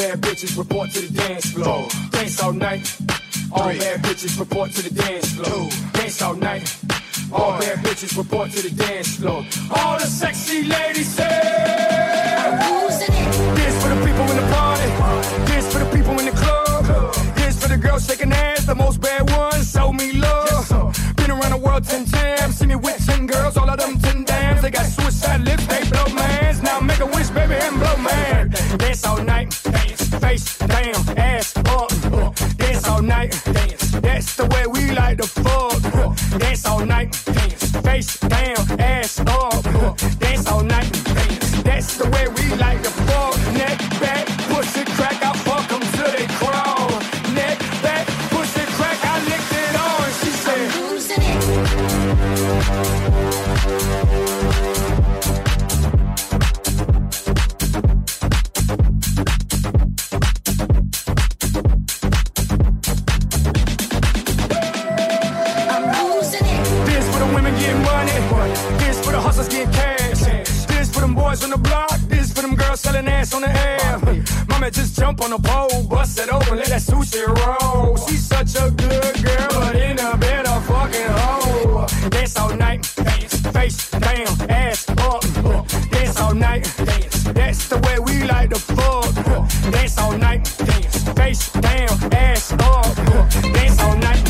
bad bitches report to the dance floor. Dance all night. All bad bitches report to the dance floor. Dance all night. All bad bitches report to the dance floor. All the sexy ladies say. This for the people in the party. This for the people in the club. This for the girls shaking ass. The most bad ones show me love. Been around the world ten times. See me with ten girls. All of them ten dams. They got suicide lips. They blow mans. Now make a wish, baby, and blow man. Dance all night. Dance all night. dance. Face down, ass up. Dance all night. That's the way we like to on the pole, bust it open, let that sushi roll. She's such a good girl, but in a bed a fucking hole. Dance all night, dance, face down, ass up. Dance all night, dance, that's the way we like to fuck. Dance all night, dance, face down, ass up. Dance all night,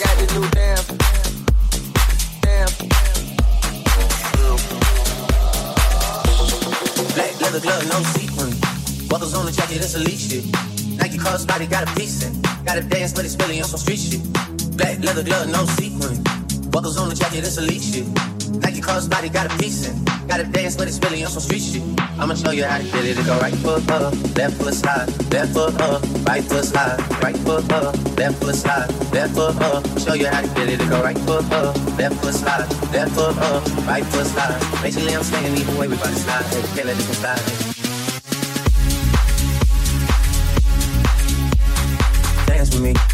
got. Black leather glove, no sequin. Buckles on the jacket, that's elite shit. Nike crossbody got a piece in. Gotta dance, but it's really on some street shit. Black leather glove, no sequin. Buckles on the jacket, that's elite shit. Nike crossbody got a piece in. Gotta dance, but it's really on some street shit. I'ma show you how to get it. To go right foot up, left foot slide, left foot up, right foot slide, right foot up, left foot slide, left foot up. Show you how to get it. To go right foot up, left foot slide, left foot up, right foot slide. Basically, I'm saying either way we bout to slide. Hey, can't let this slide. Dance with me.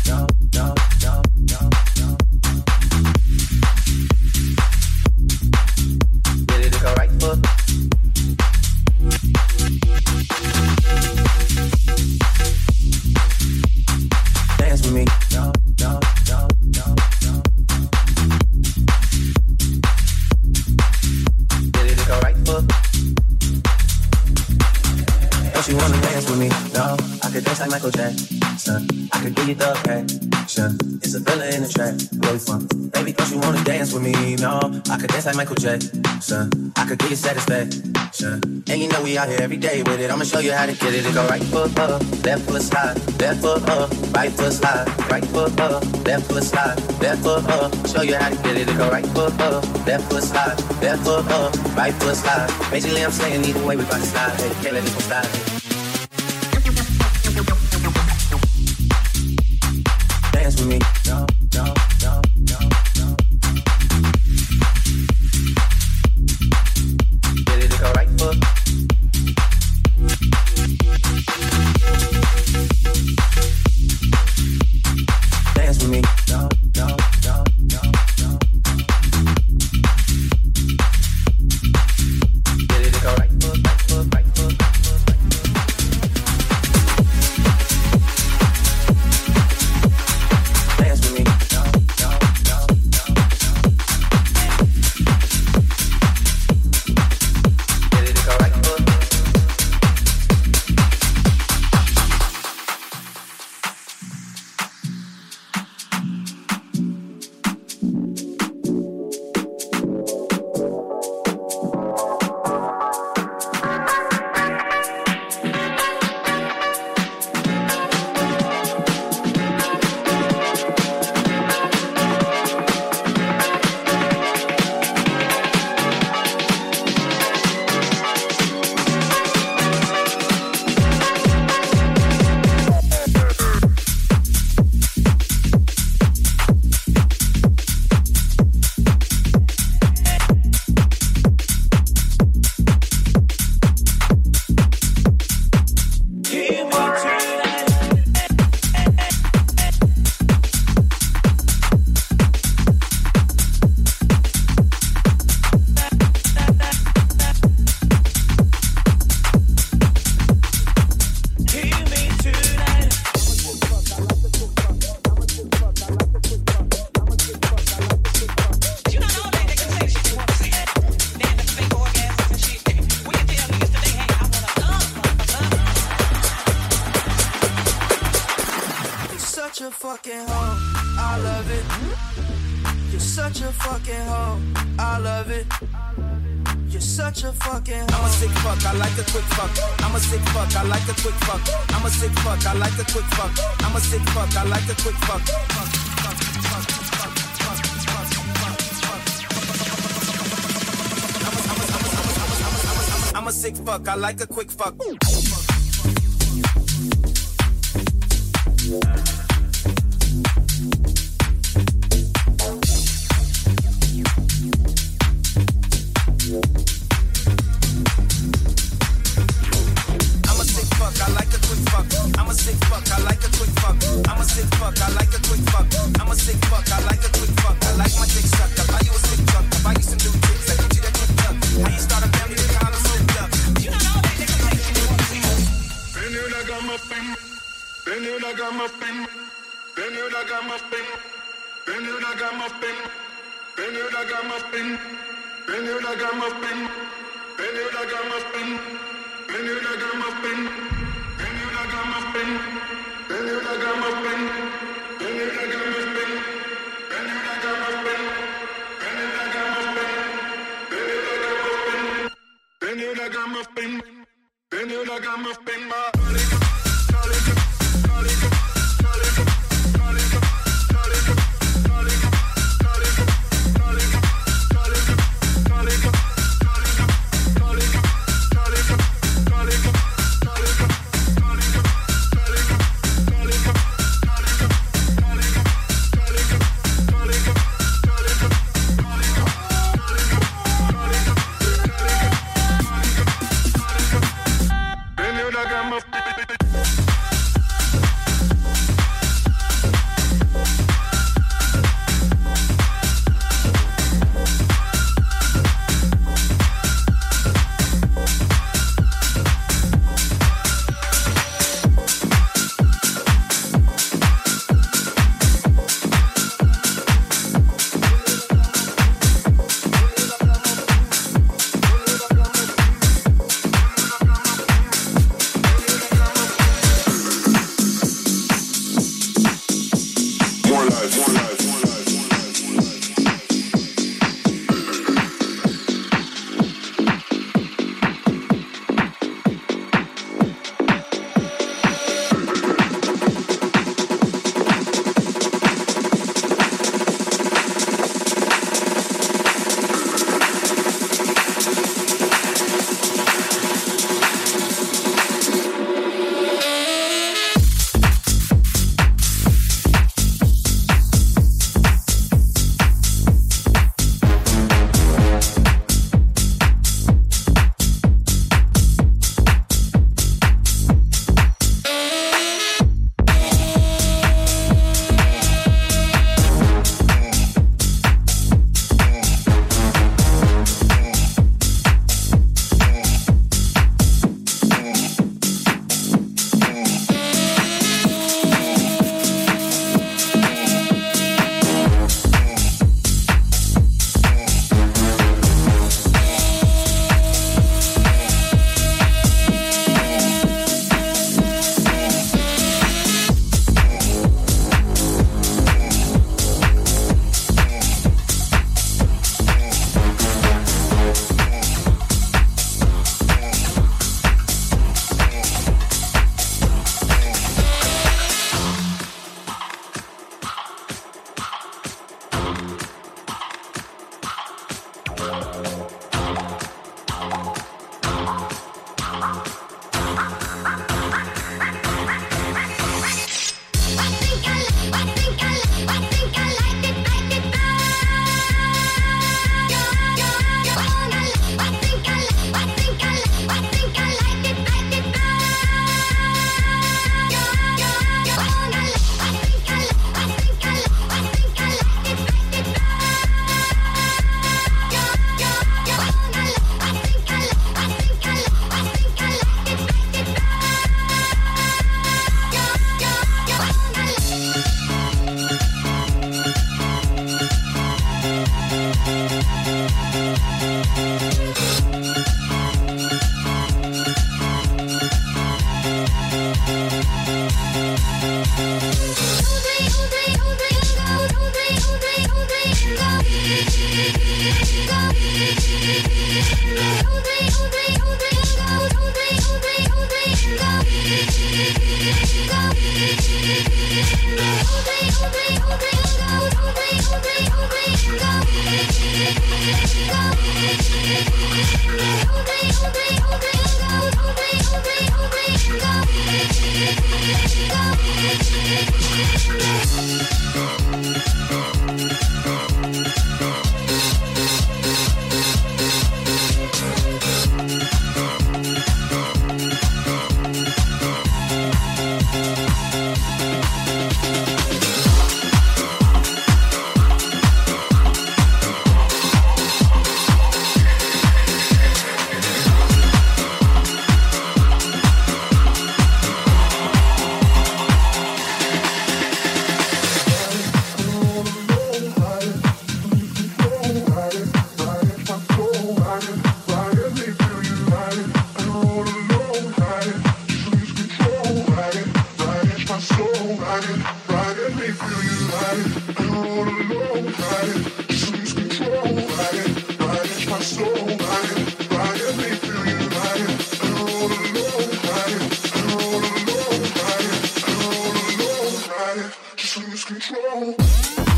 I could dance like Michael Jackson. I could give you satisfaction. And you know we out here every day with it. I'ma show you how to get it. It go right foot up, left foot slide, left foot up, right foot slide, right foot up, left foot slide, left foot up. Show you how to get it. It go right foot up, left foot slide, left foot up, right foot slide. Basically, I'm saying either way we bout to slide. Hey, can't let this one slide. Dance with me. Such a fucking hoe. I love it. You're such a fucking hoe. I love it. You're such a fucking hoe. I'm a sick fuck, I like a quick fuck. I'm a sick fuck, I like a quick fuck. I'm a sick fuck, I like a quick fuck. I'm a sick fuck, I like a quick fuck. I'm a sick fuck, I like a quick fuck. Then you like I'm a spin, then you like I'm a spin my Charlie. lose control.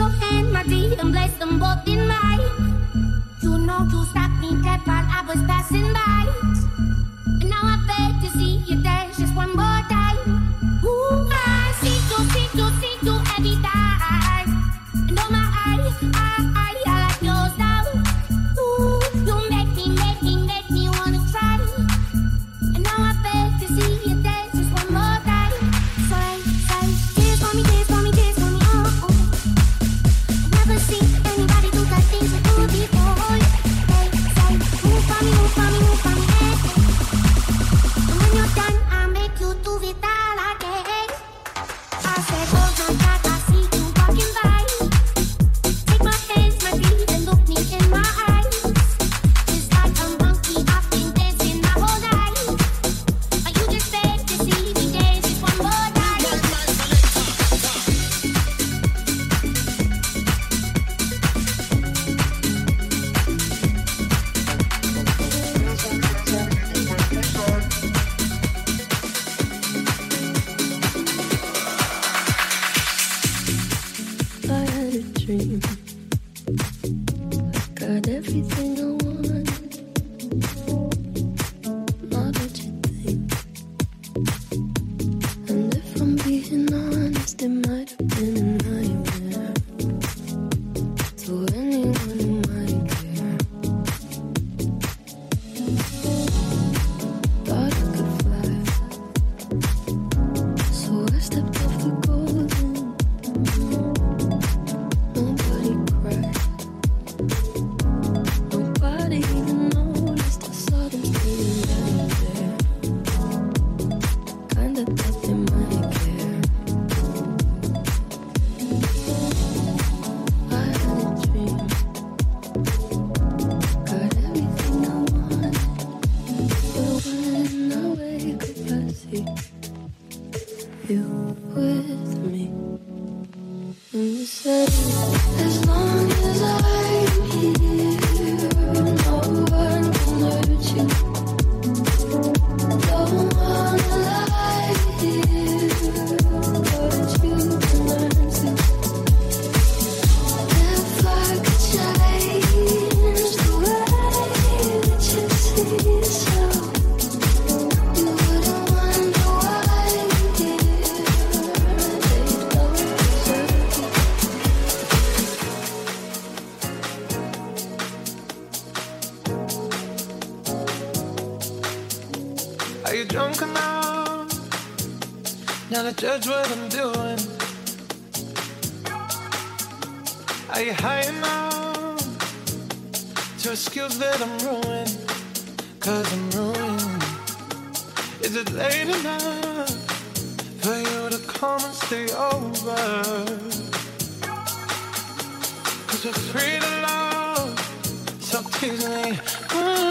your hand, my dear, and place them both in mine. You know you stopped me dead while I was passing by. Judge what I'm doing. Are you high enough to excuse that I'm ruined? Cause I'm ruined. Is it late enough for you to come and stay over? Cause we're free to love, so tease me.